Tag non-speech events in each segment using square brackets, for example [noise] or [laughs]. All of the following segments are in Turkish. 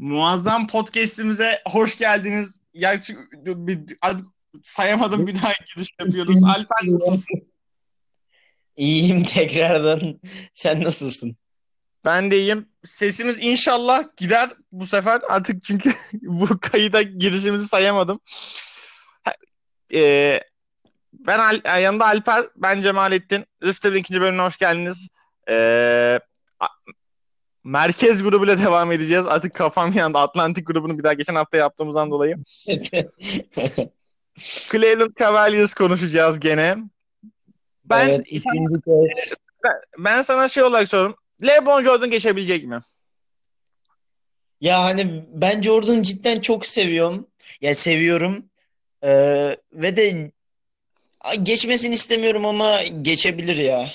Muazzam podcast'imize hoş geldiniz. Gerçi bir, sayamadım bir daha giriş yapıyoruz. Alper nasılsın? İyiyim tekrardan. Sen nasılsın? Ben de iyiyim. Sesimiz inşallah gider bu sefer artık çünkü [laughs] bu kayıda girişimizi sayamadım. Ee, ben Al yanımda Alper, ben Cemalettin. Rıftı'nın ikinci bölümüne hoş geldiniz. Ee, merkez grubuyla devam edeceğiz. Artık kafam yandı. Atlantik grubunu bir daha geçen hafta yaptığımızdan dolayı. [laughs] Cleveland Cavaliers konuşacağız gene. Ben, evet, ikinci kez. Ben, ben sana şey olarak soruyorum. LeBron Jordan geçebilecek mi? Ya hani ben Jordan'ı cidden çok seviyorum. Ya seviyorum. Ee, ve de geçmesini istemiyorum ama geçebilir ya.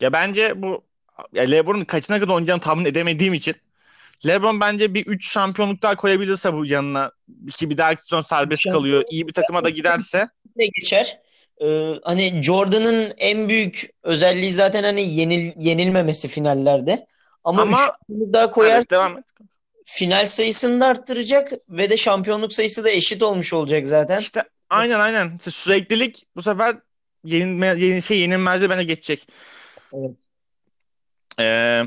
Ya bence bu ya LeBron'un kaçına kadar oynayacağını tahmin edemediğim için LeBron bence bir 3 şampiyonluk daha koyabilirse bu yanına ki bir dahaki sezon serbest kalıyor. iyi bir takıma da giderse ne geçer? Ee, hani Jordan'ın en büyük özelliği zaten hani yenil, yenilmemesi finallerde. Ama, Ama üç daha koyar. Evet, devam et. Final sayısını da arttıracak ve de şampiyonluk sayısı da eşit olmuş olacak zaten. İşte aynen aynen. Süreklilik bu sefer yenilme, yeni şey yenilmezde bana geçecek. Evet. Ee,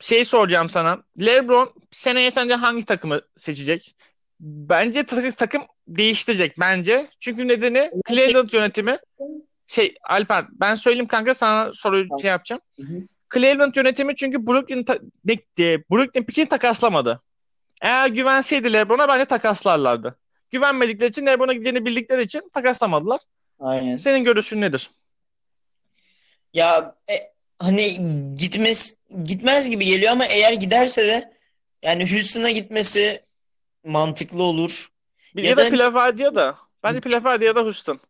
şey soracağım sana. LeBron seneye sence hangi takımı seçecek? Bence takım değiştirecek bence. Çünkü nedeni Cleveland yönetimi şey Alper ben söyleyeyim kanka sana soruyu tamam. şey yapacağım. Hı hı. Cleveland yönetimi çünkü Brooklyn ta- ne, Brooklyn Pick'ini takaslamadı. Eğer güvenseydi LeBron'a bence takaslarlardı. Güvenmedikleri için LeBron'a gideceğini bildikleri için takaslamadılar. Aynen. Senin görüşün nedir? Ya e, hani gitmez gitmez gibi geliyor ama eğer giderse de yani Houston'a gitmesi mantıklı olur. Bir ya, ya da, da Philadelphia da. Bence Philadelphia da Houston.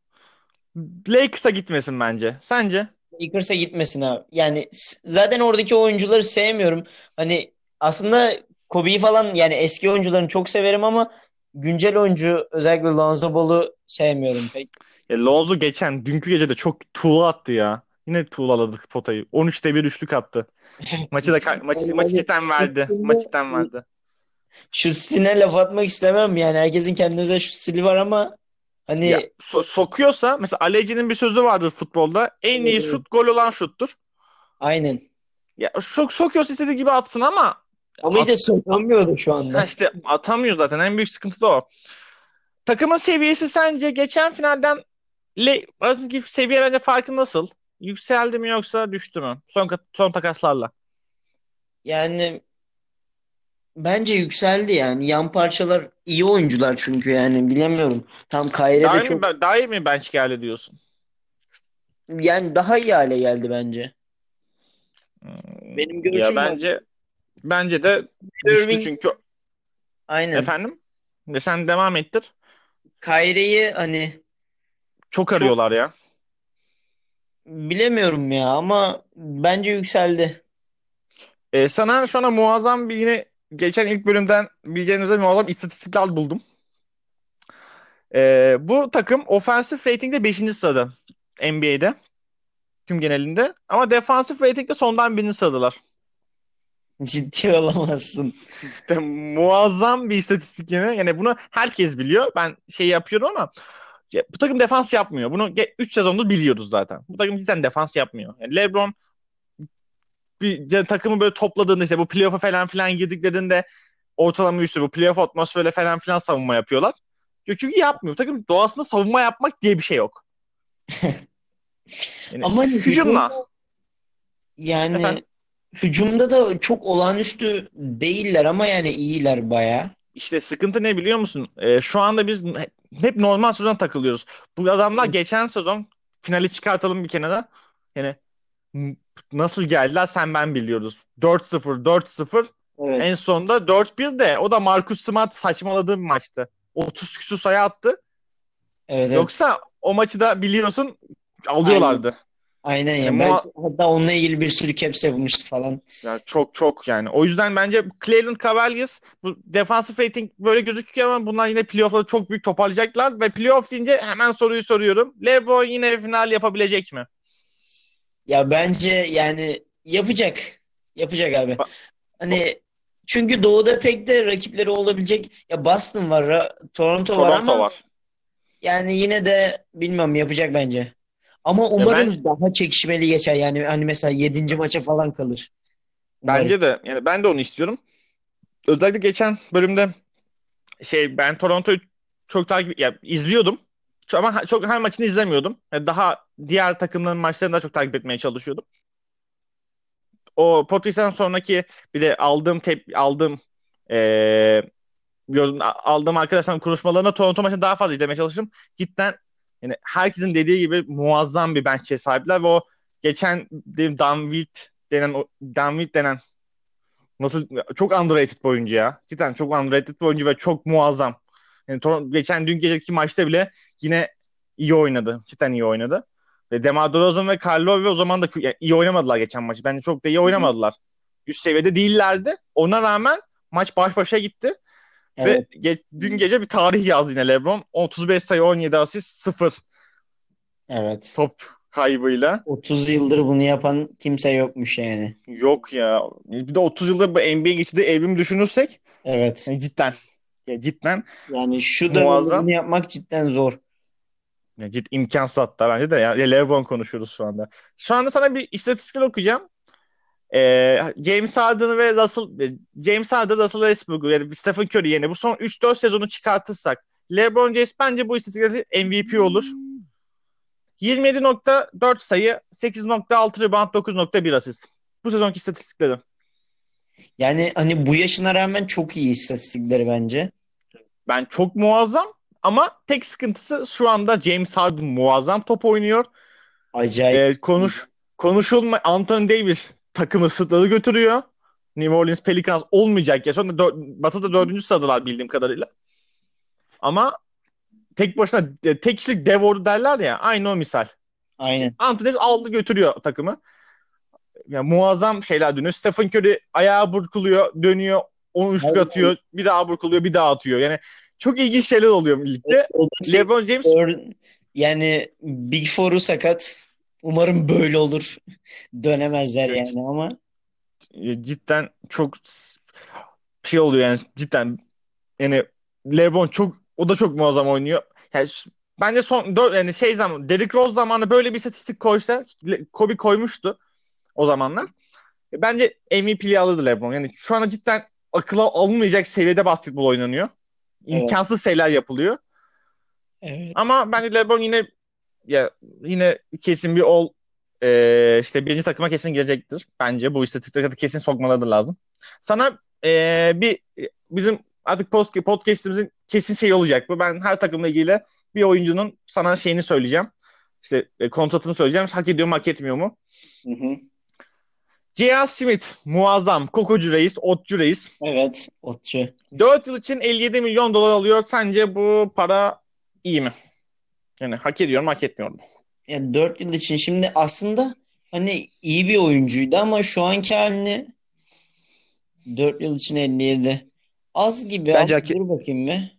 Lakers'a gitmesin bence. Sence? Lakers'a gitmesin abi. Yani zaten oradaki oyuncuları sevmiyorum. Hani aslında Kobe'yi falan yani eski oyuncularını çok severim ama güncel oyuncu özellikle Lonzo Ball'u sevmiyorum pek. Ya Lonzo geçen dünkü gece de çok tuğla attı ya. Yine tuğlaladık potayı. 13'te bir üçlük attı. [laughs] maçı da maçı, maçı cidden verdi. Maçı cidden verdi. Şu stiline laf atmak istemem yani. Herkesin kendine özel şu stili var ama hani ya, so- sokuyorsa mesela Aleci'nin bir sözü vardır futbolda. En iyi şut gol olan şuttur. Aynen. Ya sok sokuyorsa istediği gibi atsın ama ama işte sokamıyordu şu anda. Ha işte atamıyor zaten. En büyük sıkıntı da o. Takımın seviyesi sence geçen finalden le arasındaki seviye bence farkı nasıl? Yükseldi mi yoksa düştü mü? Son son takaslarla. Yani bence yükseldi yani. Yan parçalar iyi oyuncular çünkü yani bilemiyorum. Tam Kayre'de daha çok... Mi, daha iyi mi bench geldi diyorsun? Yani daha iyi hale geldi bence. Hmm, Benim görüşüm ya bence bence de düştü çünkü. Aynen. Efendim? Ve sen devam ettir. Kayre'yi hani çok arıyorlar çok... ya. Bilemiyorum ya ama bence yükseldi. Ee, sana şu an muazzam bir yine geçen ilk bölümden bileceğiniz üzere muazzam istatistikler buldum. Ee, bu takım ofensif ratingde 5. sırada NBA'de. Tüm genelinde. Ama defansif ratingde sondan birini sıradalar. Ciddi olamazsın. İşte muazzam bir istatistik yine. Yani bunu herkes biliyor. Ben şey yapıyorum ama bu takım defans yapmıyor. Bunu 3 sezondur biliyoruz zaten. Bu takım cidden defans yapmıyor. Yani LeBron bir takımı böyle topladığında işte bu playoff'a falan filan girdiklerinde ortalama üstü bu playoff atmosferiyle falan filan savunma yapıyorlar. Çünkü yapmıyor. Bu takım doğasında savunma yapmak diye bir şey yok. [laughs] Yani Ama hücumla. Yani Efendim? hücumda da çok olağanüstü değiller ama yani iyiler baya. İşte sıkıntı ne biliyor musun? Ee, şu anda biz hep normal sezon takılıyoruz. Bu adamlar geçen sezon finali çıkartalım bir kenara. Yani nasıl geldiler sen ben biliyoruz. 4-0, 4-0. Evet. En sonunda 4-1 de o da Marcus Smart saçmaladığı bir maçtı. 30 küsur sayı attı. Evet, Yoksa evet. o maçı da biliyorsun alıyorlardı. Aynen. Aynen yani. Ben, hatta onunla ilgili bir sürü caps yapılmıştı falan. Ya çok çok yani. O yüzden bence Cleveland Cavaliers bu defansif rating böyle gözüküyor ama bunlar yine playoff'da çok büyük toparlayacaklar ve playoff deyince hemen soruyu soruyorum. LeBron yine final yapabilecek mi? Ya bence yani yapacak. Yapacak abi. Hani çünkü doğuda pek de rakipleri olabilecek ya Boston var, Toronto, var Toronto ama var. yani yine de bilmem yapacak bence. Ama umarım ben- daha çekişmeli geçer. Yani hani mesela 7. maça falan kalır. Umarım. Bence de yani ben de onu istiyorum. Özellikle geçen bölümde şey ben Toronto'yu çok takip ya izliyordum. Ama çok her maçını izlemiyordum. Yani daha diğer takımların maçlarını daha çok takip etmeye çalışıyordum. O Potris'ten sonraki bir de aldığım tep aldığım eee gördüm- aldığım arkadaşlarım konuşmalarında Toronto maçını daha fazla izlemeye çalıştım. Cidden yani herkesin dediği gibi muazzam bir bench'e sahipler ve o geçen Danville denen o Danville denen nasıl çok underrated bir oyuncu ya. Cidden çok underrated bir oyuncu ve çok muazzam. Yani Toronto, geçen dün geceki maçta bile yine iyi oynadı. Cidden iyi oynadı. Ve Demar DeRozan ve Lowry o zaman da yani iyi oynamadılar geçen maçı. Bence çok da iyi oynamadılar. Üst seviyede değillerdi. Ona rağmen maç baş başa gitti. Evet. Ve ge- dün gece bir tarih yazdı yine LeBron. 35 sayı 17 asist 0 Evet. top kaybıyla. 30 yıldır bunu yapan kimse yokmuş yani. Yok ya. Bir de 30 yılda bu NBA geçtiği evrim düşünürsek Evet. yani cidden. Ya cidden Yani şu Muazzam. bunu yapmak cidden zor. ya cid imkansız hatta bence de ya. ya LeBron konuşuyoruz şu anda. Şu anda sana bir istatistikler okuyacağım. Ee, James Harden ve Russell James Harden, Russell Westbrook'u yani Stephen Curry yerine bu son 3-4 sezonu çıkartırsak LeBron James bence bu istatistiklerde MVP olur. 27.4 sayı, 8.6 rebound, 9.1 asist. Bu sezonki istatistikleri. Yani hani bu yaşına rağmen çok iyi istatistikleri bence. Ben çok muazzam ama tek sıkıntısı şu anda James Harden muazzam top oynuyor. Acayip. Ee, konuş konuşulma Anthony Davis takımı sırtları götürüyor. New Orleans Pelicans olmayacak ya. Sonra dör, Batı'da dördüncü sıradılar bildiğim kadarıyla. Ama tek başına e, tek kişilik dev ordu derler ya. Aynı o misal. Aynen. Davis aldı götürüyor takımı. Yani muazzam şeyler dönüyor. Stephen Curry ayağı burkuluyor, dönüyor, onu üçlük atıyor, bir daha burkuluyor, bir daha atıyor. Yani çok ilginç şeyler oluyor birlikte. O da LeBron James Ör- yani Big Four'u sakat. Umarım böyle olur. [laughs] Dönemezler Evet. yani ama cidden çok şey oluyor yani cidden yani LeBron çok o da çok muazzam oynuyor. Yani bence son dört yani şey zaman Derrick Rose zamanı böyle bir istatistik koysa Kobe koymuştu o zamanlar. E, Bence MVP'liği alırdı LeBron. Yani şu anda cidden akıla alınmayacak seviyede basketbol oynanıyor. Evet. İmkansız şeyler yapılıyor. evet. Ama bence LeBron yine ya yine kesin bir ol e, işte birinci takıma kesin gelecektir. Bence bu istatistikleri kesin sokmaları lazım. Sana e, bir bizim artık post, podcast'imizin kesin şey olacak bu. Ben her takımla ilgili bir oyuncunun sana şeyini söyleyeceğim. İşte e, kontratını söyleyeceğim. Hak ediyor mu hak etmiyor mu? Hı hı. J.R. Smith muazzam. Kokocu reis, otçu reis. Evet, Otçu. 4 yıl için 57 milyon dolar alıyor. Sence bu para iyi mi? Yani hak ediyor mu hak etmiyor mu? Yani 4 yıl için şimdi aslında hani iyi bir oyuncuydu ama şu anki halini 4 yıl için 57. Az gibi Bence ama hak- dur bakayım bir.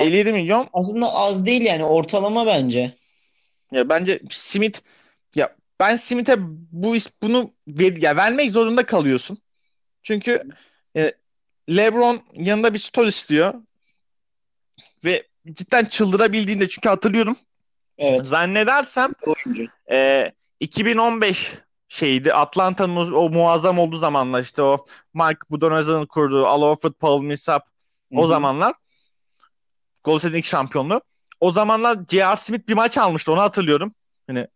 57 milyon Aslında az değil yani ortalama bence. Ya bence Smith ya ben Smith'e bu iş bunu ver, ya vermek zorunda kalıyorsun. Çünkü e, LeBron yanında bir story istiyor ve cidden çıldırabildiğinde çünkü hatırlıyorum. Evet, Zannedersem oyuncu. e, 2015 şeydi Atlanta'nın o, muazzam olduğu zamanlar işte o Mike Budenholzer'ın kurduğu Al Horford, Paul Millsap o zamanlar Golden State'in ilk şampiyonluğu. O zamanlar J.R. Smith bir maç almıştı onu hatırlıyorum. Hani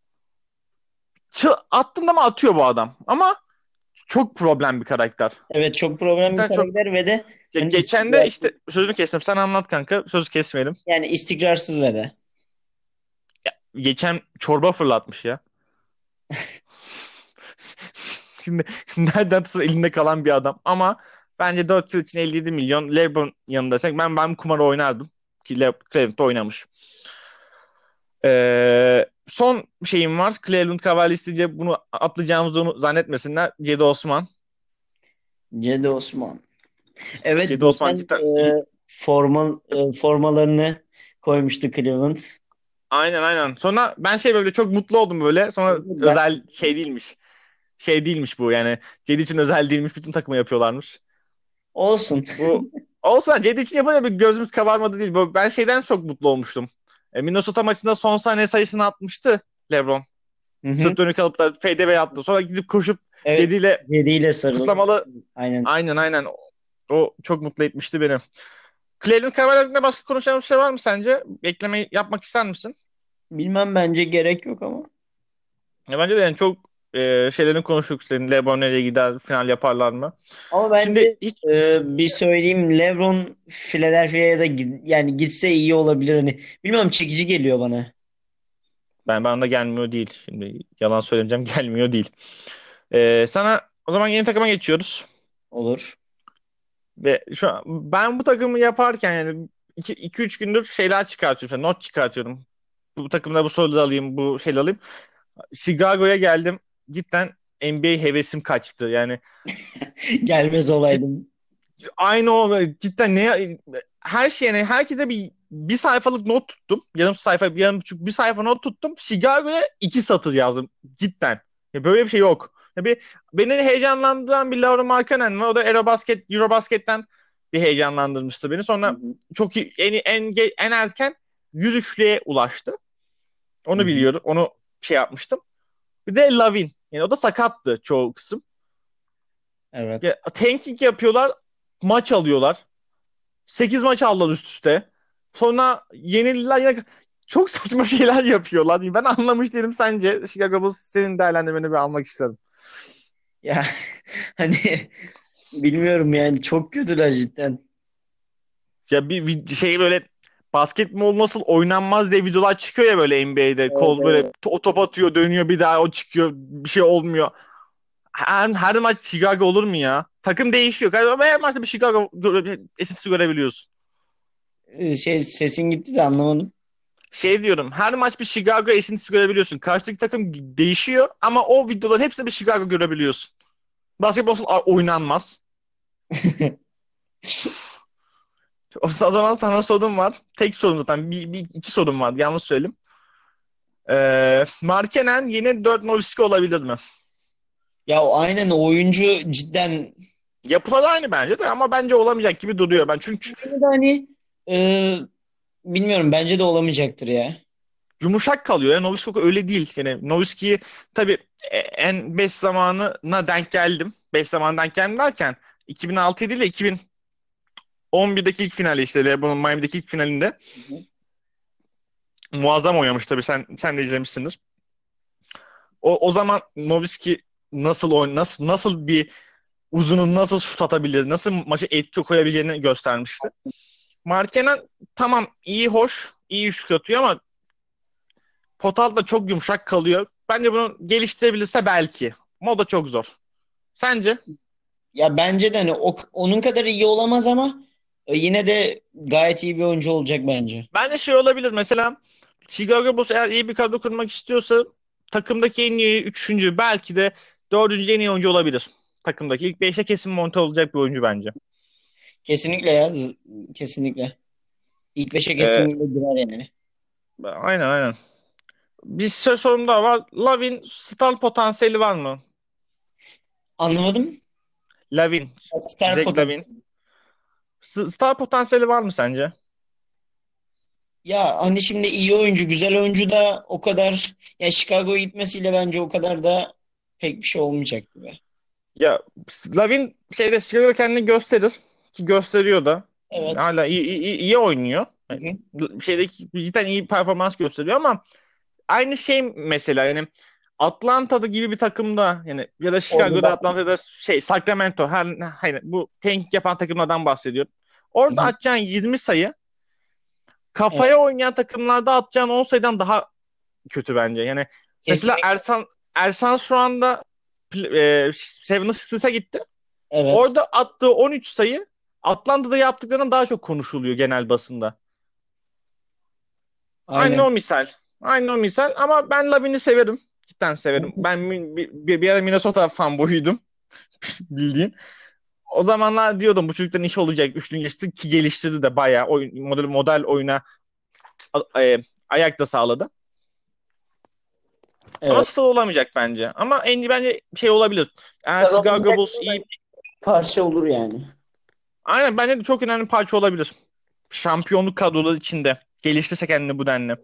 çı- attığında mı atıyor bu adam. Ama çok problem bir karakter. Evet çok problem bir Cidden çok- karakter ve de Ya Hani geçen de işte sözünü kestim. Sen anlat kanka. Sözü kesmeyelim. yani istikrarsız ve de. Geçen çorba fırlatmış ya. [laughs] Şimdi nereden tutsa elinde kalan bir adam. Ama bence 4 yıl için 57 milyon LeBron yanındaysak ben ben kumarı oynardım. Ki Le Cleveland'da oynamış. Ee, son şeyim var. Cleveland Cavaliers diye bunu atlayacağımızı zannetmesinler. Cedi Osman. Cedi Osman. Evet Cedi Osman cidden- e, formal e, formalarını koymuştu Cleveland. Aynen aynen. Sonra ben şey böyle çok mutlu oldum böyle. Sonra Ben- özel şey değilmiş. şey değilmiş bu yani. Cedi için özel değilmiş. Bütün takımı yapıyorlarmış. Olsun. Bu olsun. Cedi için yapınca bir gözümüz kabarmadı değil. Ben şeyden çok mutlu olmuştum. E, Minnesota maçında son saniye sayısını atmıştı LeBron. Sırt dönük alıp da fadeaway attı. Sonra gidip koşup evet, Cedi'yle sarıldı. Kutlamalı. Aynen. Aynen aynen. O çok mutlu etmişti beni. Cleveland Cavaliers'le başka konuşacağım bir şey var mı sence? Ekleme yapmak ister misin? Bilmem bence gerek yok ama. Ya bence de yani çok e, şeylerin konuştuk senin LeBron nereye gider final yaparlar mı? Ama ben Şimdi hiç... e, bir söyleyeyim LeBron Philadelphia'ya da yani gitse iyi olabilir hani. Bilmiyorum çekici geliyor bana. Ben bana da gelmiyor değil. Şimdi yalan söylemeyeceğim [laughs] gelmiyor değil. Ee, sana o zaman yeni takıma geçiyoruz. Olur. Ve şu an ben bu takımı yaparken yani 2-3 gündür şeyler çıkartıyorum. Not çıkartıyorum. Bu takımda bu soruları alayım, bu şeyleri alayım. Chicago'ya geldim. Cidden NBA hevesim kaçtı. Yani [laughs] gelmez olaydım. Aynı o cidden ne her şeyine herkese bir bir sayfalık not tuttum. Yarım sayfa, yarım buçuk bir sayfa not tuttum. Chicago'ya iki satır yazdım. Cidden. Ya böyle bir şey yok. Ya bir, beni heyecanlandıran bir Laura Markkanen var. O da Eurobasket, Eurobasket'ten bir heyecanlandırmıştı beni. Sonra hı hı. çok iyi, en, en, en erken 103'lüğe ulaştı. Onu hı hı. biliyorum. Onu şey yapmıştım. Bir de Lavin. Yani o da sakattı çoğu kısım. Evet. Ya, tanking yapıyorlar. Maç alıyorlar. 8 maç aldılar üst üste. Sonra yenildiler. Çok saçma [laughs] şeyler yapıyorlar. Ben anlamış değilim sence. Chicago Bulls senin değerlendirmeni bir almak isterim. Ya [laughs] hani bilmiyorum yani çok kötüler cidden. Ya bir, bir şey böyle basketbol nasıl oynanmaz diye videolar çıkıyor ya böyle NBA'de. Evet, Kol böyle o top atıyor, dönüyor bir daha o çıkıyor. Bir şey olmuyor. Her, her maç Chicago olur mu ya? Takım değişiyor. Her maçta bir Chicago esintisi görebiliyorsun. Ee, şey sesin gitti de anlamadım. Şey diyorum her maç bir Chicago esintisi görebiliyorsun. Karşıdaki takım değişiyor ama o videoların hepsinde bir Chicago görebiliyorsun. Basketbol oynanmaz. [laughs] o zaman sana sorum var. Tek sorum zaten. Bir, bir iki sorum var. Yanlış söyleyeyim. Ee, Markenen yeni 4 Nowitzki olabilir mi? Ya aynen o oyuncu cidden yapılar aynı bence de ama bence olamayacak gibi duruyor ben çünkü hani e, bilmiyorum bence de olamayacaktır ya. Yumuşak kalıyor ya Nowitzki öyle değil. Yani Nowitzki'yi tabii en beş zamanına denk geldim. Beş zaman denk geldim derken 2006 değil de 2011'deki ilk finali işte LeBron'un Miami'deki ilk finalinde. Hı hı. Muazzam oynamış tabii sen sen de izlemişsindir. O, o zaman Nowitzki nasıl oyn nasıl nasıl bir uzunun nasıl şut atabilir, nasıl maçı etki koyabileceğini göstermişti. Markenen tamam iyi hoş, iyi şut atıyor ama potal da çok yumuşak kalıyor. Bence bunu geliştirebilirse belki. Ama o da çok zor. Sence? Ya bence de hani o, onun kadar iyi olamaz ama yine de gayet iyi bir oyuncu olacak bence. Bence şey olabilir mesela Chicago Bulls eğer iyi bir kadro kurmak istiyorsa takımdaki en iyi üçüncü belki de dördüncü en iyi oyuncu olabilir. Takımdaki ilk beşte kesin monte olacak bir oyuncu bence. Kesinlikle ya. Kesinlikle. İlk beşe kesinlikle ee, girer yani. Aynen aynen. Bir söz sorum daha var. Lavin star potansiyeli var mı? Anlamadım. Lavin. Star potansiyeli. Star potansiyeli var mı sence? Ya hani şimdi iyi oyuncu, güzel oyuncu da o kadar ya Chicago'ya gitmesiyle bence o kadar da pek bir şey olmayacak gibi. Ya Lavin şeyde Chicago kendini gösterir ki gösteriyor da. Evet. Hala iyi, iyi, iyi oynuyor. Yani, şeydeki cidden iyi performans gösteriyor ama aynı şey mesela yani Atlanta'da gibi bir takımda yani ya da Chicago'da Atlanta'da şey Sacramento her hayır, bu tank yapan takımlardan bahsediyorum. Orada Hı-hı. atacağın 20 sayı kafaya evet. oynayan takımlarda atacağın 10 sayıdan daha kötü bence. Yani Kesinlikle. mesela Ersan Ersan şu anda e, Seven Sixers'a gitti. Evet. Orada attığı 13 sayı Atlanta'da yaptıklarından daha çok konuşuluyor genel basında. Aynen. Aynı o misal. Aynı o misal ama ben Lavin'i severim. Cidden severim. Ben bir, bir, bir ara Minnesota fanboyuydum. [laughs] Bildiğin. O zamanlar diyordum bu çocuktan iş olacak. Üçlü geçti ki geliştirdi de bayağı oyun, model, model oyuna e, ayak da sağladı. Evet. Ama star olamayacak bence. Ama Andy bence şey olabilir. Eğer Chicago Bulls iyi parça olur yani. Aynen bence de çok önemli parça olabilir. Şampiyonluk kadroları içinde. Geliştirse kendini bu denli.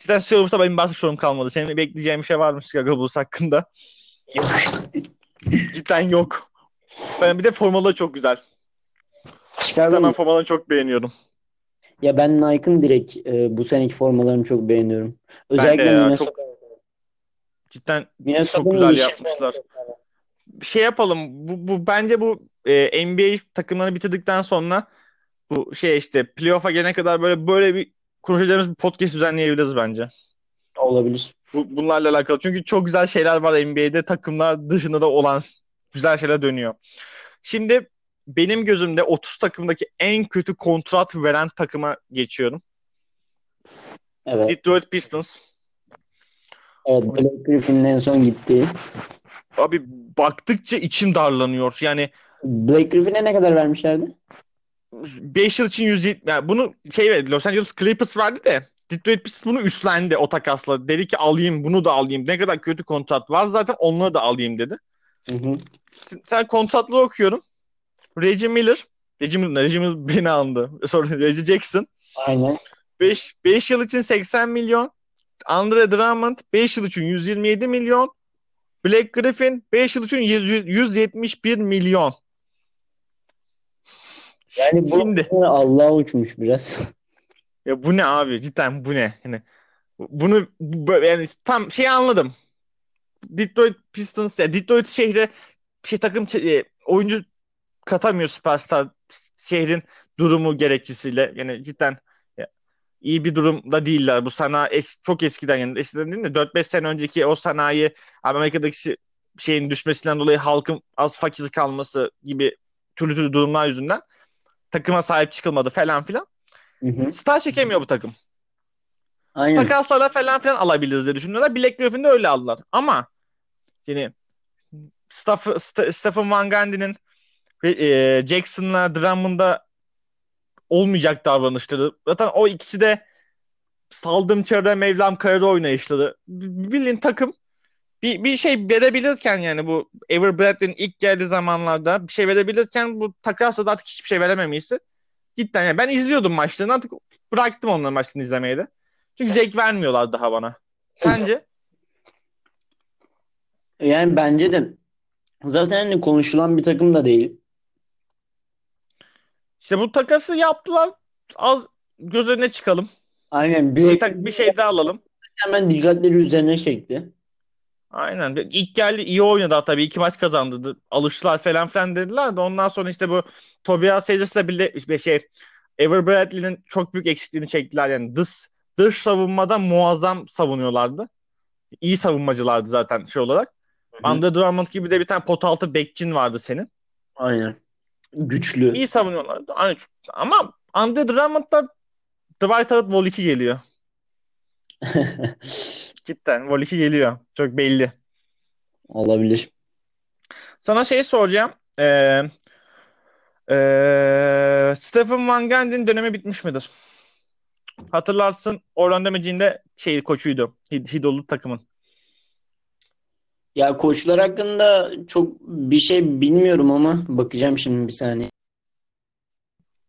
Cidden Silvers'ta benim başka sorum kalmadı. Senin bekleyeceğin bir şey var mı Chicago Bulls hakkında? Yok. Cidden yok. Ben bir de formaları çok güzel. Chicago ben formalarını çok beğeniyorum. Ya ben Nike'ın direkt e, bu seneki formalarını çok beğeniyorum. Özellikle ben de ya, çok cidden çok güzel yapmışlar. Bir şey yapalım. Bu, bu bence bu e, NBA takımlarını bitirdikten sonra bu şey işte playoff'a gelene kadar böyle böyle bir konuşacağımız bir podcast düzenleyebiliriz bence. Olabilir. Bu, bunlarla alakalı. Çünkü çok güzel şeyler var NBA'de takımlar dışında da olan güzel şeyler dönüyor. Şimdi benim gözümde 30 takımdaki en kötü kontrat veren takıma geçiyorum. Evet. Detroit Pistons. Evet, Blake Griffin'in en son gittiği. Abi baktıkça içim darlanıyor. Yani Blake Griffin'e ne kadar vermişlerdi? 5 yıl için 170 yani bunu şey verdi Los Angeles Clippers verdi de Detroit Pistons bunu üstlendi o takasla. Dedi ki alayım bunu da alayım. Ne kadar kötü kontrat var zaten onları da alayım dedi. Hı hı. Sen kontratları okuyorum. Reggie Miller. Reggie Miller, Reggie Miller beni andı. [laughs] Sonra Reggie Jackson. Aynen. 5, 5 yıl için 80 milyon. Andre Drummond 5 yıl için 127 milyon. Black Griffin 5 yıl için 100, 171 milyon. Yani bu Şimdi, Allah uçmuş biraz. Ya bu ne abi? Cidden bu ne? Yani bunu yani tam şey anladım. Detroit Pistons ya Detroit şehre şey takım e, oyuncu katamıyor süperstar şehrin durumu gerekçesiyle. Yani cidden ya, iyi bir durumda değiller. Bu sanayi es, çok eskiden yani eskiden değil de 4-5 sene önceki o sanayi Amerika'daki şeyin düşmesinden dolayı halkın az fakir kalması gibi türlü türlü durumlar yüzünden takıma sahip çıkılmadı falan filan. Hı hı. Star çekemiyor bu takım. Aynen. Takaslarla falan filan alabiliriz diye düşünüyorlar. Black Griffin'de öyle aldılar. Ama yani Staff, Stephen Van Gundy'nin e, Jackson'la Drummond'a olmayacak davranışları. Zaten o ikisi de saldım çare Mevlam karada oynayışları. Bilin takım bir, bir şey verebilirken yani bu Ever Bradley'nin ilk geldiği zamanlarda bir şey verebilirken bu takasla da artık hiçbir şey verememişti. Cidden yani ben izliyordum maçlarını artık bıraktım onların maçlarını izlemeyi de. Çünkü zevk vermiyorlar daha bana. Sence? Yani bence de zaten hani konuşulan bir takım da değil. İşte bu takası yaptılar. Az göz önüne çıkalım. Aynen. Bir, bir, bir şey daha alalım. Hemen dikkatleri üzerine çekti. Aynen. İlk geldi iyi oynadı tabii. iki maç kazandı. Alıştılar falan filan dediler de ondan sonra işte bu Tobias Harris'le bile şey Ever Bradley'nin çok büyük eksikliğini çektiler. Yani dış, dış savunmada muazzam savunuyorlardı. İyi savunmacılardı zaten şey olarak. Andre Drummond gibi de bir tane pot altı bekçin vardı senin. Aynen. Güçlü. İyi savunuyorlardı. Aynen. Ama Andre Drummond'da Dwight Howard Vol 2 geliyor. [laughs] Cidden Vol 2 geliyor. Çok belli. Olabilir. Sana şey soracağım. Ee, ee, Stephen Van Gundy'nin dönemi bitmiş midir? Hatırlarsın Orlando Magic'in şey koçuydu. Hidolu takımın. Ya koçlar hakkında çok bir şey bilmiyorum ama bakacağım şimdi bir saniye.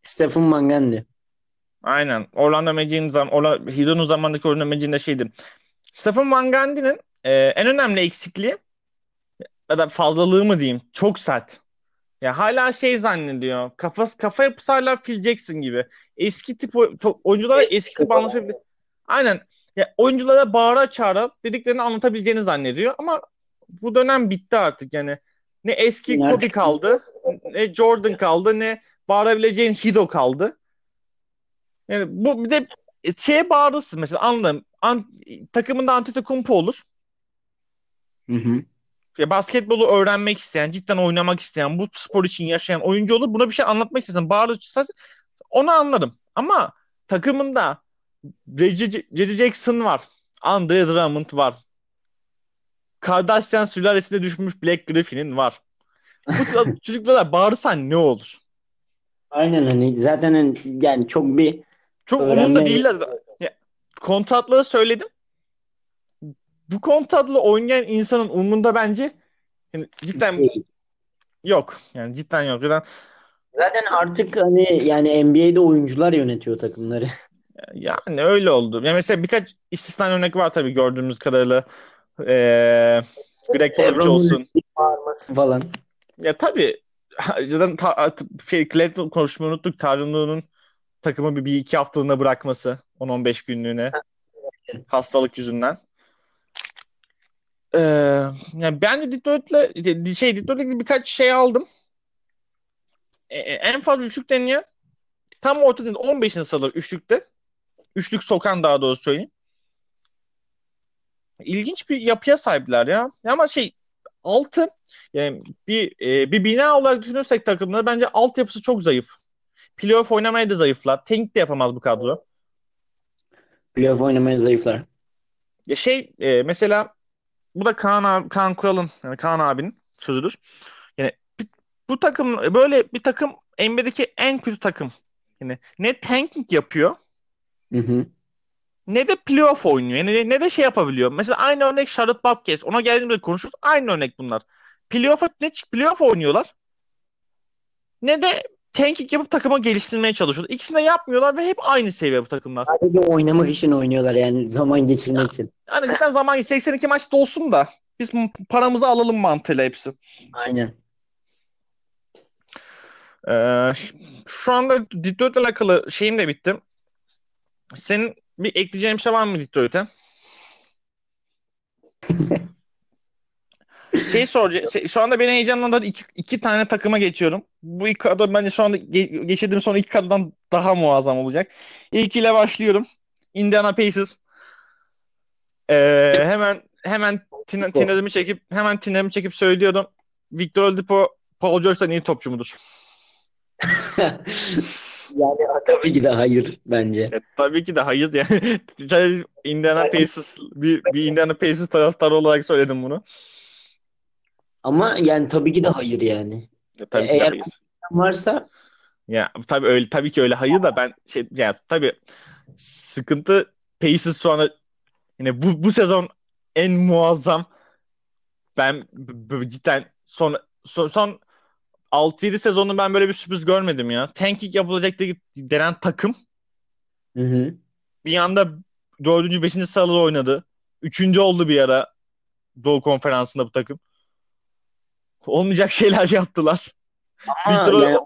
Stephen Van Gundy. Aynen. Orlando Magic'in zam Orla Hido'nun zamandaki Orlando Magic'in de şeydi. Stephen Van Gundy'nin e, en önemli eksikliği ya da fazlalığı mı diyeyim çok sert. Ya hala şey zannediyor. Kafa kafa yapısı hala Phil Jackson gibi. Eski tip oyunculara eski, eski tip anlaşabilir. Aynen. Ya oyunculara bağıra çağıra dediklerini anlatabileceğini zannediyor ama bu dönem bitti artık yani. Ne eski Nerede? Kobe kaldı, ne Jordan kaldı, ne bağırabileceğin Hido kaldı. Yani bu bir de şeye bağırırsın mesela anladım. An, takımında Antetokounmpo olur. Hı hı. Ya basketbolu öğrenmek isteyen, cidden oynamak isteyen, bu spor için yaşayan oyuncu olur. Buna bir şey anlatmak istesin, bağırırsa onu anladım. Ama takımında Reggie Jackson var. Andre Drummond var. Kardashian sülalesine düşmüş Black Griffin'in var. Bu [laughs] çocuklara bağırsan ne olur? Aynen hani zaten hani yani çok bir çok öğrenme... umurumda değiller. Ya, kontratları söyledim. bu kontratla oynayan insanın umrunda bence yani cidden yok. Yani cidden yok. Zaten, zaten artık hani yani NBA'de oyuncular yönetiyor takımları. [laughs] Yani öyle oldu. Yani mesela birkaç istisna örnek var tabii gördüğümüz kadarıyla. Ee, Greg Popovich olsun. falan. Ya tabii zaten ta, şey, Cleveland konuşmayı unuttuk. Tanrı'nın takımı bir, bir iki haftalığına bırakması 10-15 günlüğüne hastalık yüzünden. Ee, yani ben de Detroit'le şey Detroit'le birkaç şey aldım. Ee, en fazla üçlük deneyen tam ortada 15. sırada üçlükte. Üçlük sokan daha doğrusu söyleyeyim. İlginç bir yapıya sahipler ya. Ama şey altı yani bir e, bir bina olarak düşünürsek takımda bence altyapısı çok zayıf. Playoff oynamaya da zayıflar. Tank de yapamaz bu kadro. Playoff oynamaya zayıflar. Ya şey e, mesela bu da Kaan, abi, Kaan Kural'ın yani Kaan abinin sözüdür. Yani bu takım böyle bir takım NBA'deki en kötü takım. Yani ne tanking yapıyor Hı hı. ne de playoff oynuyor. Yani ne de şey yapabiliyor. Mesela aynı örnek Charlotte Bobcats. Ona geldiğimde konuşuruz. Aynı örnek bunlar. Playoff'a ne playoff oynuyorlar. Ne de tanking yapıp takıma geliştirmeye çalışıyorlar. İkisini de yapmıyorlar ve hep aynı seviye bu takımlar. Sadece oynamak için oynuyorlar yani zaman geçirmek ya, için. Hani zaten zaman 82 maçta olsun da biz paramızı alalım mantığıyla hepsi. Aynen. Ee, şu anda Detroit'le alakalı şeyim de bitti. Senin bir ekleyeceğin bir şey var mı Detroit'e? [laughs] şey soracağım. Şey, şu anda beni heyecanlandıran iki, iki tane takıma geçiyorum. Bu iki kadro bence şu anda ge- geçirdiğim son iki kadrodan daha muazzam olacak. İlk ile başlıyorum. Indiana Pacers. Ee, hemen hemen tin- tinerimi çekip hemen tinerimi çekip söylüyorum. Victor Oladipo Paul George'dan iyi topçu mudur? [laughs] Yani tabii ki de hayır bence. E, tabii ki de hayır yani. [laughs] Indiana Pacers bir, bir Indiana Pacers taraftarı olarak söyledim bunu. Ama yani tabii ki de hayır yani. E, tabii Eğer ki de hayır. varsa ya tabii öyle tabii ki öyle hayır da ben şey ya tabii sıkıntı Pacers şu anda yine bu bu sezon en muazzam ben cidden son son, son 6-7 sezonu ben böyle bir sürpriz görmedim ya. Tanking yapılacak denen takım hı hı. bir anda 4. 5. sırada oynadı. 3. oldu bir ara Doğu Konferansı'nda bu takım. Olmayacak şeyler yaptılar. Ama yani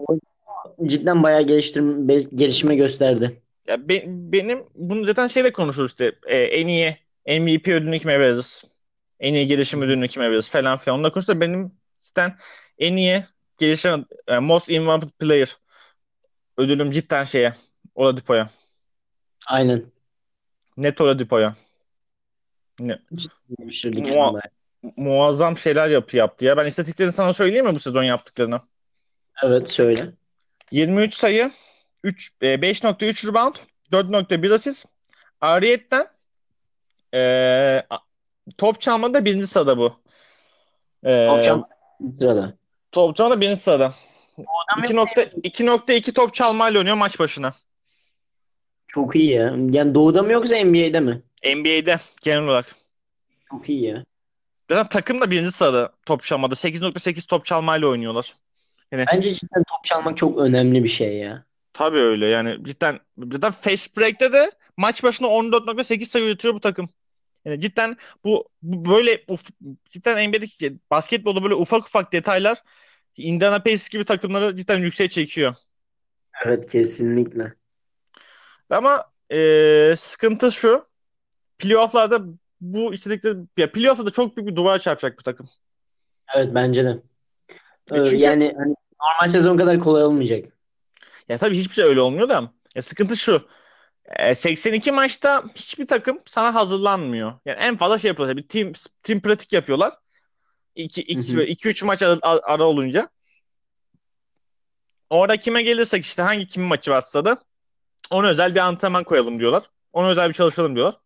cidden bayağı geliştirme, gelişme gösterdi. Ya be, benim bunu zaten şeyle konuşuruz işte e, en iyi MVP ödülünü kime veririz? En iyi gelişim ödülünü kime veririz falan filan. Onunla konuşuruz benim cidden en iyi gelişen e, Most Invented Player ödülüm cidden şeye Oladipo'ya. Aynen. Net Oladipo'ya. Ne? Mu- muazzam şeyler yapı yaptı ya. Ben istatistiklerini sana söyleyeyim mi bu sezon yaptıklarını? Evet söyle. 23 sayı, 3 5.3 rebound, 4.1 asist. Ariyetten e, top çalmada birinci sırada bu. E, top çalma sırada. Top çalmada birinci sırada. 2.2 top çalmayla oynuyor maç başına. Çok iyi ya. Yani doğuda mı yoksa NBA'de mi? NBA'de genel olarak. Çok iyi ya. Zaten takım da birinci sırada top çalmada. 8.8 top çalmayla oynuyorlar. Yani, Bence cidden top çalmak çok önemli bir şey ya. Tabii öyle yani cidden cidden fast break'te de maç başına 14.8 sayı üretiyor bu takım. Yani cidden bu, bu böyle uf, cidden NBA'deki basketbolda böyle ufak ufak detaylar Indiana Pacers gibi takımları cidden yükseğe çekiyor. Evet kesinlikle. Ama e, sıkıntı şu. Playoff'larda bu istedikleri ya playoff'ta da çok büyük bir duvara çarpacak bu takım. Evet bence de. E, çünkü, yani hani normal sezon kadar kolay olmayacak. Ya tabii hiçbir şey öyle olmuyor da. Ya sıkıntı şu. 82 maçta hiçbir takım sana hazırlanmıyor. Yani en fazla şey yapıyorlar. Bir team, team pratik yapıyorlar. 2-3 maç ara, ara olunca. Orada kime gelirsek işte hangi kimin maçı varsa da ona özel bir antrenman koyalım diyorlar. Ona özel bir çalışalım diyorlar.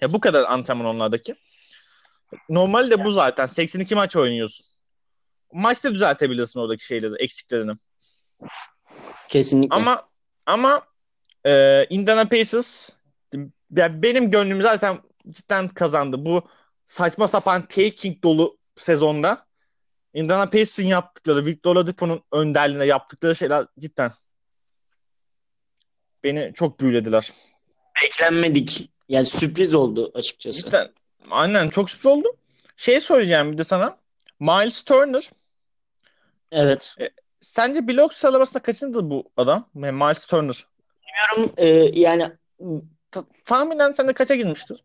Ya bu kadar antrenman onlardaki. Normalde bu zaten. 82 maç oynuyorsun. Maçta düzeltebilirsin oradaki şeyleri, eksiklerini. Kesinlikle. Ama ama e, Indiana Pacers ya benim gönlüm zaten cidden kazandı. Bu saçma sapan taking dolu sezonda Indiana Pacers'in yaptıkları, Victor Oladipo'nun önderliğinde yaptıkları şeyler cidden beni çok büyülediler. Beklenmedik. Yani sürpriz oldu açıkçası. Cidden. Aynen çok sürpriz oldu. Şey söyleyeceğim bir de sana. Miles Turner. Evet. E, sence blok sıralamasında kaçıncı bu adam? Miles Turner. Bilmiyorum. E, yani Ta- tahminen sende kaça girmiştir?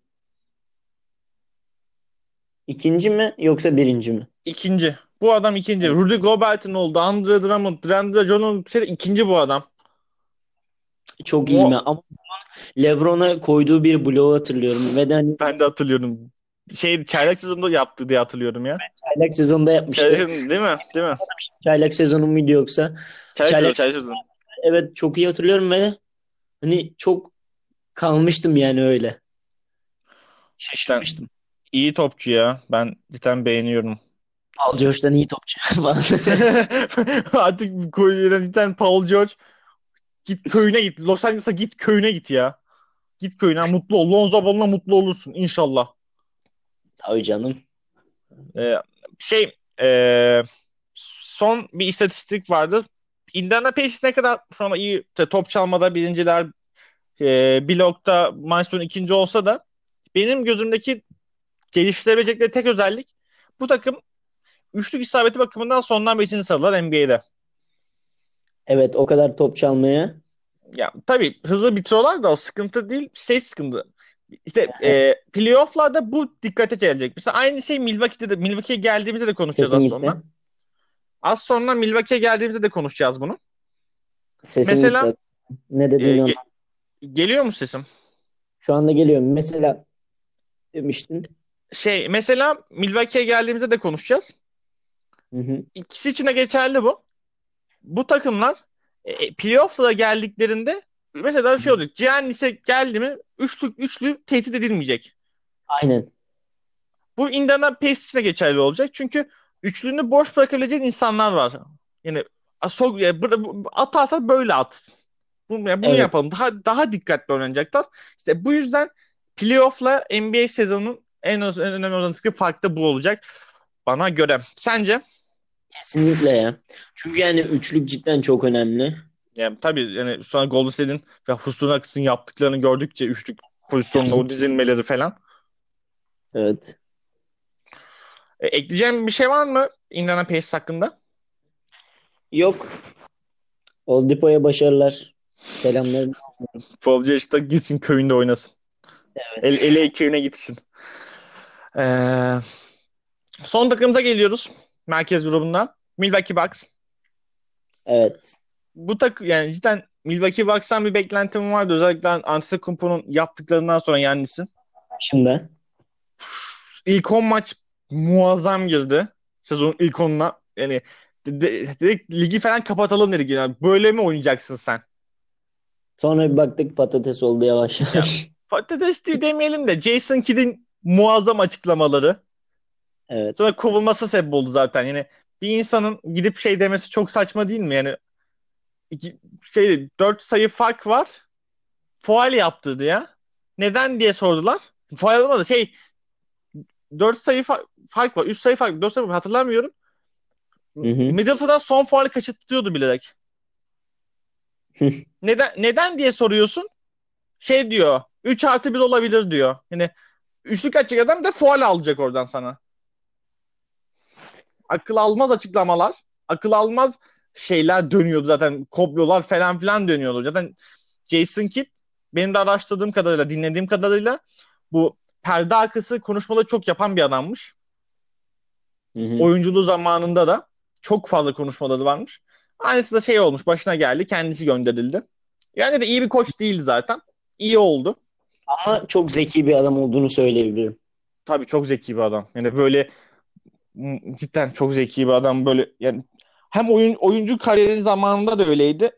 İkinci mi yoksa birinci mi? İkinci. Bu adam ikinci. Rudy Gobert'in oldu. Andre Drummond, Deandre Jordan şey, ikinci bu adam. Çok iyi mi? Ama LeBron'a koyduğu bir bloğu hatırlıyorum. Ve de hani... Ben de hatırlıyorum. Şey çaylak sezonunda yaptı diye hatırlıyorum ya. Çaylak sezonunda yapmıştı. Çaylak sezonu, değil mi? Değil mi? Çaylak sezonu muydu yoksa? Çaylak, çaylak, çaylak sezonu. Evet çok iyi hatırlıyorum ve hani çok kalmıştım yani öyle. Şaşırmıştım. İyi topçu ya. Ben cidden beğeniyorum. Paul George'dan iyi topçu [laughs] [laughs] Artık bir tane Paul George git köyüne git. Los Angeles'a git köyüne git ya. Git köyüne mutlu ol. Lonzo Ball'la mutlu olursun inşallah. Tabii canım. Ee, şey e, son bir istatistik vardı. Indiana Pacers ne kadar şu anda iyi top çalmada birinciler e, blokta Milestone ikinci olsa da benim gözümdeki geliştirebilecekleri tek özellik bu takım üçlük isabeti bakımından sondan beşinci sıralar NBA'de. Evet o kadar top çalmaya. Ya tabii hızlı bitiriyorlar da o sıkıntı değil. Şey sıkıntı. İşte [laughs] e, playoff'larda bu dikkate gelecek. Mesela aynı şey Milwaukee'de de Milwaukee'ye geldiğimizde de konuşacağız Sesin az sonra. gitti. Az sonra Milwaukee'ye geldiğimizde de konuşacağız bunu. Sesin Mesela gitti. Ne dediğini e, ge- geliyor mu sesim? Şu anda geliyor. Mesela demiştin. Şey mesela Milwaukee'ye geldiğimizde de konuşacağız. Hı hı. İkisi için de geçerli bu. Bu takımlar e, playoff'lara geldiklerinde mesela şey olacak. Giannis'e geldi mi üçlü, üçlü tehdit edilmeyecek. Aynen. Bu Indiana Pacers için de geçerli olacak. Çünkü üçlünü boş bırakabileceğin insanlar var. Yani so, atarsa böyle at. Bunu, yani bunu Evet. yapalım. Daha daha dikkatli oynayacaklar. İşte bu yüzden playoff'la NBA sezonunun en, önemli olan farkı da bu olacak. Bana göre. Sence? Kesinlikle ya. Çünkü yani üçlük cidden çok önemli. Yani tabii yani sonra Golden State'in ve Houston Rockets'ın yaptıklarını gördükçe üçlük pozisyonunda o dizilmeleri falan. Evet. E, ekleyeceğim bir şey var mı Indiana Pacers hakkında? Yok. Oldipo'ya başarılar. Selamlar. Paul George da gitsin köyünde oynasın. Evet. El, LA köyüne gitsin. Ee, son takımıza geliyoruz. Merkez grubundan. Milwaukee Bucks. Evet. Bu tak yani cidden Milwaukee Bucks'tan bir beklentim vardı. Özellikle Antetokounmpo'nun yaptıklarından sonra Yannis'in. Şimdi. İlk 10 maç muazzam girdi. Sezonun ilk 10'una. Yani de- de- dedik ligi falan kapatalım dedik. Yani böyle mi oynayacaksın sen? Sonra bir baktık patates oldu yavaş yavaş. Patates değil demeyelim de Jason Kidd'in muazzam açıklamaları. Evet. Sonra kovulması sebep oldu zaten. Yani bir insanın gidip şey demesi çok saçma değil mi? Yani iki, şey 4 sayı fark var. Faal yaptırdı ya. Neden diye sordular. Faal olmadı. Şey 4 sayı fa- fark var. 3 sayı fark. 4 sayı fark hatırlamıyorum. Hı hı. Middleton'dan son faali kaçırtıyordu bilerek. [laughs] neden neden diye soruyorsun. Şey diyor. 3 artı 1 olabilir diyor. Yani üçlük açacak adam da faal alacak oradan sana. Akıl almaz açıklamalar. Akıl almaz şeyler dönüyordu zaten. Kopyalar falan filan dönüyordu. Zaten Jason Kidd benim de araştırdığım kadarıyla, dinlediğim kadarıyla bu perde arkası konuşmaları çok yapan bir adammış. Hı hı. Oyunculuğu zamanında da çok fazla konuşmaları varmış. Aynısı da şey olmuş, başına geldi, kendisi gönderildi. Yani de iyi bir koç değildi zaten. İyi oldu. Ama çok zeki bir adam olduğunu söyleyebilirim. Tabii çok zeki bir adam. Yani böyle cidden çok zeki bir adam böyle yani hem oyun oyuncu kariyeri zamanında da öyleydi.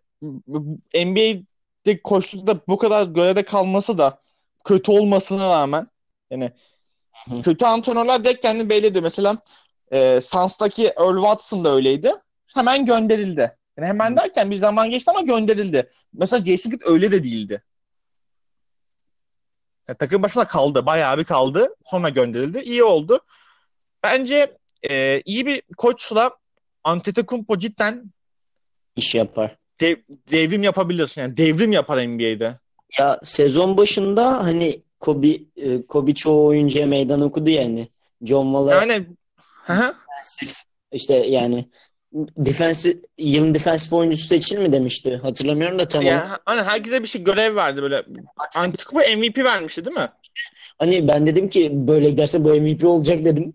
NBA'de koçlukta bu kadar görevde kalması da kötü olmasına rağmen yani Hı. kötü antrenörler de kendini belli ediyor. Mesela e, Suns'taki Earl Watson da öyleydi. Hemen gönderildi. Yani hemen derken bir zaman geçti ama gönderildi. Mesela Jason Kidd öyle de değildi. Yani takım başına kaldı. Bayağı bir kaldı. Sonra gönderildi. İyi oldu. Bence e, iyi bir koçla Antetokounmpo cidden iş yapar. Dev, devrim yapabilir. Yani devrim yapar NBA'de. Ya sezon başında hani Kobe, e, Kobe çoğu oyuncuya meydan okudu yani. John Wall'a yani, işte yani defensi yılın defensif oyuncusu seçil mi demişti. Hatırlamıyorum da tamam. Yani, hani herkese bir şey görev verdi böyle. Antetokounmpo MVP vermişti değil mi? Hani ben dedim ki böyle giderse bu MVP olacak dedim.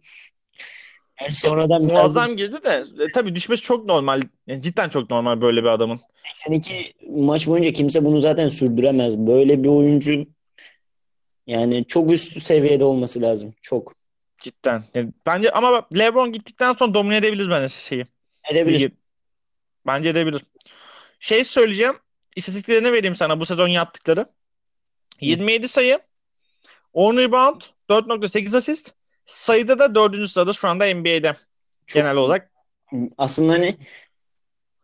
Yani sonradan muazzam girdi de e, tabii düşmesi çok normal. Yani cidden çok normal böyle bir adamın. 82 maç boyunca kimse bunu zaten sürdüremez. Böyle bir oyuncu yani çok üst seviyede olması lazım. Çok. Cidden. Yani bence ama LeBron gittikten sonra domine edebilir bence şeyi. Edebilir. Bence edebilir. Şey söyleyeceğim. İstatistiklerini vereyim sana bu sezon yaptıkları. 27 sayı, 10 rebound, 4.8 asist. Sayıda da 4. sırada şu anda NBA'de. Çok genel olarak. Aslında hani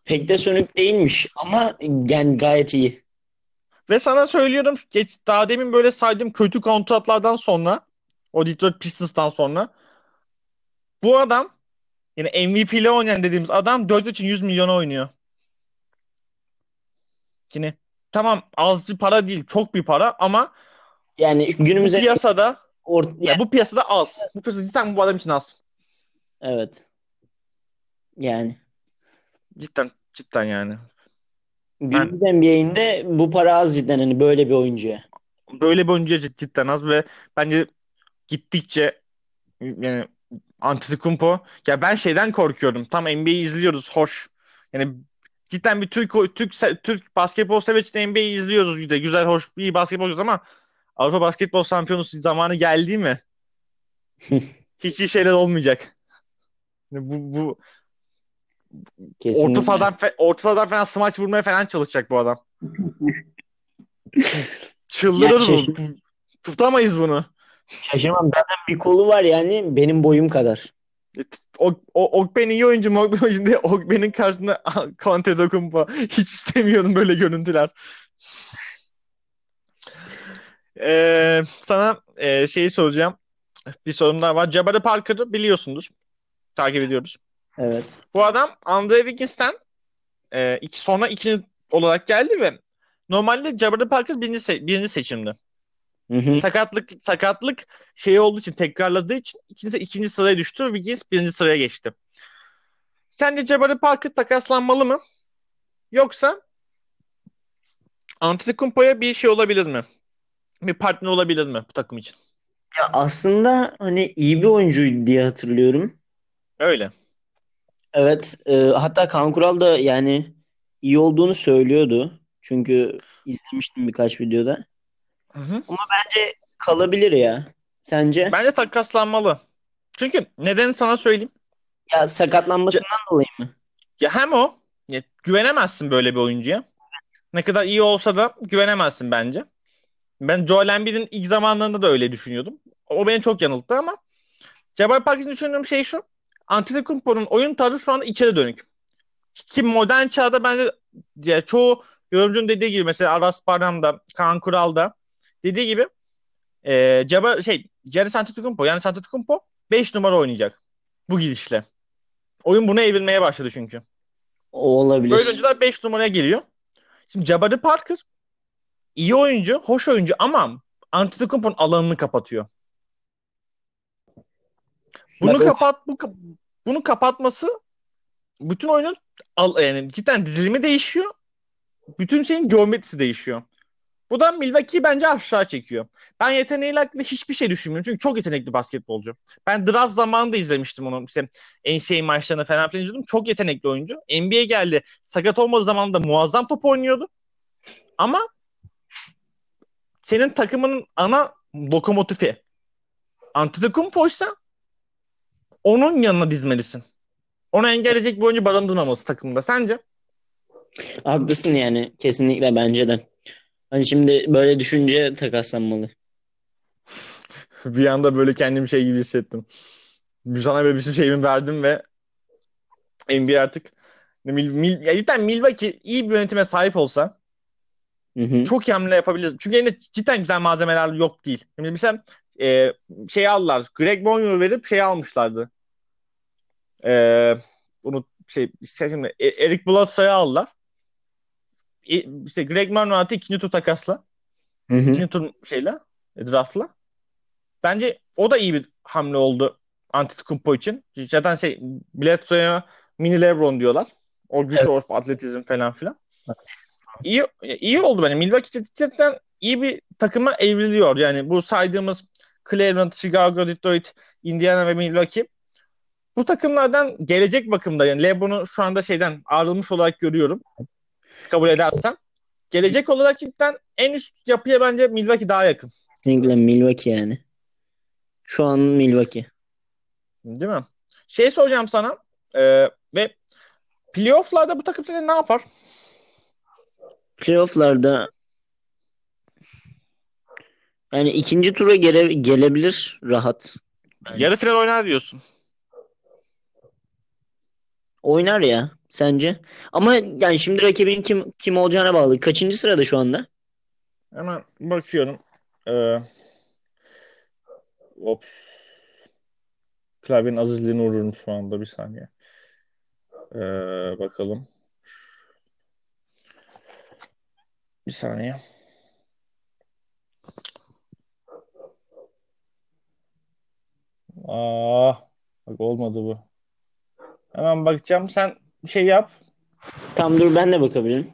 pek de sönük değilmiş ama yani gayet iyi. Ve sana söylüyorum geç, daha demin böyle saydığım kötü kontratlardan sonra o Detroit Pistons'tan sonra bu adam yani MVP ile oynayan dediğimiz adam 4 için 100 milyona oynuyor. Yine tamam az bir para değil çok bir para ama yani günümüzde piyasada or, yani, ya bu piyasada az. Bu piyasada cidden bu adam için az. Evet. Yani. Cidden cidden yani. Günümüz ben, NBA'inde bu para az cidden hani böyle bir oyuncuya. Böyle bir oyuncuya cidden az ve bence gittikçe yani Antetokounmpo ya ben şeyden korkuyorum. Tam NBA'yi izliyoruz hoş. Yani cidden bir Türk Türk Türk basketbol sever için NBA'yi izliyoruz de güzel hoş iyi basketbol ama Avrupa Basketbol Şampiyonası zamanı geldi mi [laughs] hiç iyi şeyler olmayacak. Bu, bu Kesinlikle. orta sahadan, orta sahadan falan smaç vurmaya falan çalışacak bu adam. Çıldırır şey... bu. Tutamayız bunu. Şaşırmam. Zaten bir kolu var yani benim boyum kadar. O, o Ogben iyi oyuncu mu? Ogben oyuncu değil. Ogben'in karşısında [laughs] Conte Dokumpa. Hiç istemiyorum böyle görüntüler. Ee, sana e, şeyi soracağım. Bir sorum daha var. Jabari Parker'ı biliyorsunuz. Takip ediyoruz. Evet. Bu adam Andre Wiggins'ten e, iki, sonra ikinci olarak geldi ve normalde Jabari Parker birinci, se birinci seçimdi. Hı hı. Sakatlık sakatlık şey olduğu için tekrarladığı için ikinci, ikinci sıraya düştü. Wiggins birinci sıraya geçti. Sence Jabari Parker takaslanmalı mı? Yoksa Antetokounmpo'ya bir şey olabilir mi? Bir partner olabilir mi bu takım için? Ya aslında hani iyi bir oyuncu diye hatırlıyorum. Öyle. Evet. E, hatta Kaan Kural da yani iyi olduğunu söylüyordu. Çünkü izlemiştim birkaç videoda. Hı hı. Ama bence kalabilir ya. Sence? Bence takaslanmalı. Çünkü neden sana söyleyeyim. Ya sakatlanmasından ya, dolayı mı? Ya hem o. Ya, güvenemezsin böyle bir oyuncuya. Ne kadar iyi olsa da güvenemezsin bence. Ben Joel Embiid'in ilk zamanlarında da öyle düşünüyordum. O beni çok yanılttı ama Jabari Parker'ın düşündüğüm şey şu. Antetokounmpo'nun oyun tarzı şu anda içeri dönük. Ki modern çağda bence ya, çoğu yorumcunun dediği gibi mesela Aras Barham'da, Kaan Kural'da dediği gibi e, Jabba şey Giannis Antetokounmpo yani Antetokounmpo 5 numara oynayacak bu gidişle. Oyun buna evrilmeye başladı çünkü. O olabilir. Böyle oyuncular 5 numaraya geliyor. Şimdi Jabari Parker iyi oyuncu, hoş oyuncu ama Antetokounmpo'nun alanını kapatıyor. Bunu Bak, kapat bu bunu kapatması bütün oyunun al, yani cidden dizilimi değişiyor. Bütün şeyin geometrisi değişiyor. Bu da Milwaukee'yi bence aşağı çekiyor. Ben yeteneğiyle hakkında hiçbir şey düşünmüyorum. Çünkü çok yetenekli basketbolcu. Ben draft zamanında izlemiştim onu. İşte NCAA maçlarını falan filan izledim. Çok yetenekli oyuncu. NBA geldi. Sakat olmadığı zaman da muazzam top oynuyordu. Ama senin takımının ana lokomotifi Antetokounmpo ise onun yanına dizmelisin. Onu engelleyecek bir oyuncu barındırmaması takımda. Sence? Haklısın yani. Kesinlikle bence de. Hani şimdi böyle düşünce takaslanmalı. [laughs] bir anda böyle kendimi şey gibi hissettim. Sana böyle bir sürü şeyimi verdim ve NBA artık Mil, Mil, ya cidden Milwaukee iyi bir yönetime sahip olsa Hı hı. Çok iyi hamle yapabiliriz. Çünkü elinde cidden güzel malzemeler yok değil. Şimdi mesela e, şey aldılar. Greg Monroe verip şey almışlardı. E, bunu şey şimdi e, Eric Bledsoe'yu aldılar. E, işte Greg Monroe'yu ikinci tur takasla. Hı hı. İkinci tur şeyle draftla. Bence o da iyi bir hamle oldu Antetokounmpo için. Zaten şey Bledsoe'ya mini LeBron diyorlar. O güç, evet. o atletizm falan filan. Evet. İyi, iyi oldu bence. Milwaukee cidden iyi bir takıma evriliyor. Yani bu saydığımız Cleveland, Chicago, Detroit, Indiana ve Milwaukee bu takımlardan gelecek bakımda yani LeBron'u şu anda şeyden ayrılmış olarak görüyorum. Kabul edersen. Gelecek olarak cidden en üst yapıya bence Milwaukee daha yakın. Kesinlikle Milwaukee yani. Şu an Milwaukee. Değil mi? Şey soracağım sana e, ve playofflarda bu takım seni ne yapar? Playoff'larda yani ikinci tura gele, gelebilir rahat. Yani. Yarı final oynar diyorsun. Oynar ya sence? Ama yani şimdi rakibin kim kim olacağına bağlı. Kaçıncı sırada şu anda? Hemen bakıyorum. Ee, ops. Klavyenin azizliğini uğrurum şu anda bir saniye. Ee, bakalım. Bir saniye. Aa, bak olmadı bu. Hemen bakacağım. Sen bir şey yap. Tam dur ben de bakabilirim.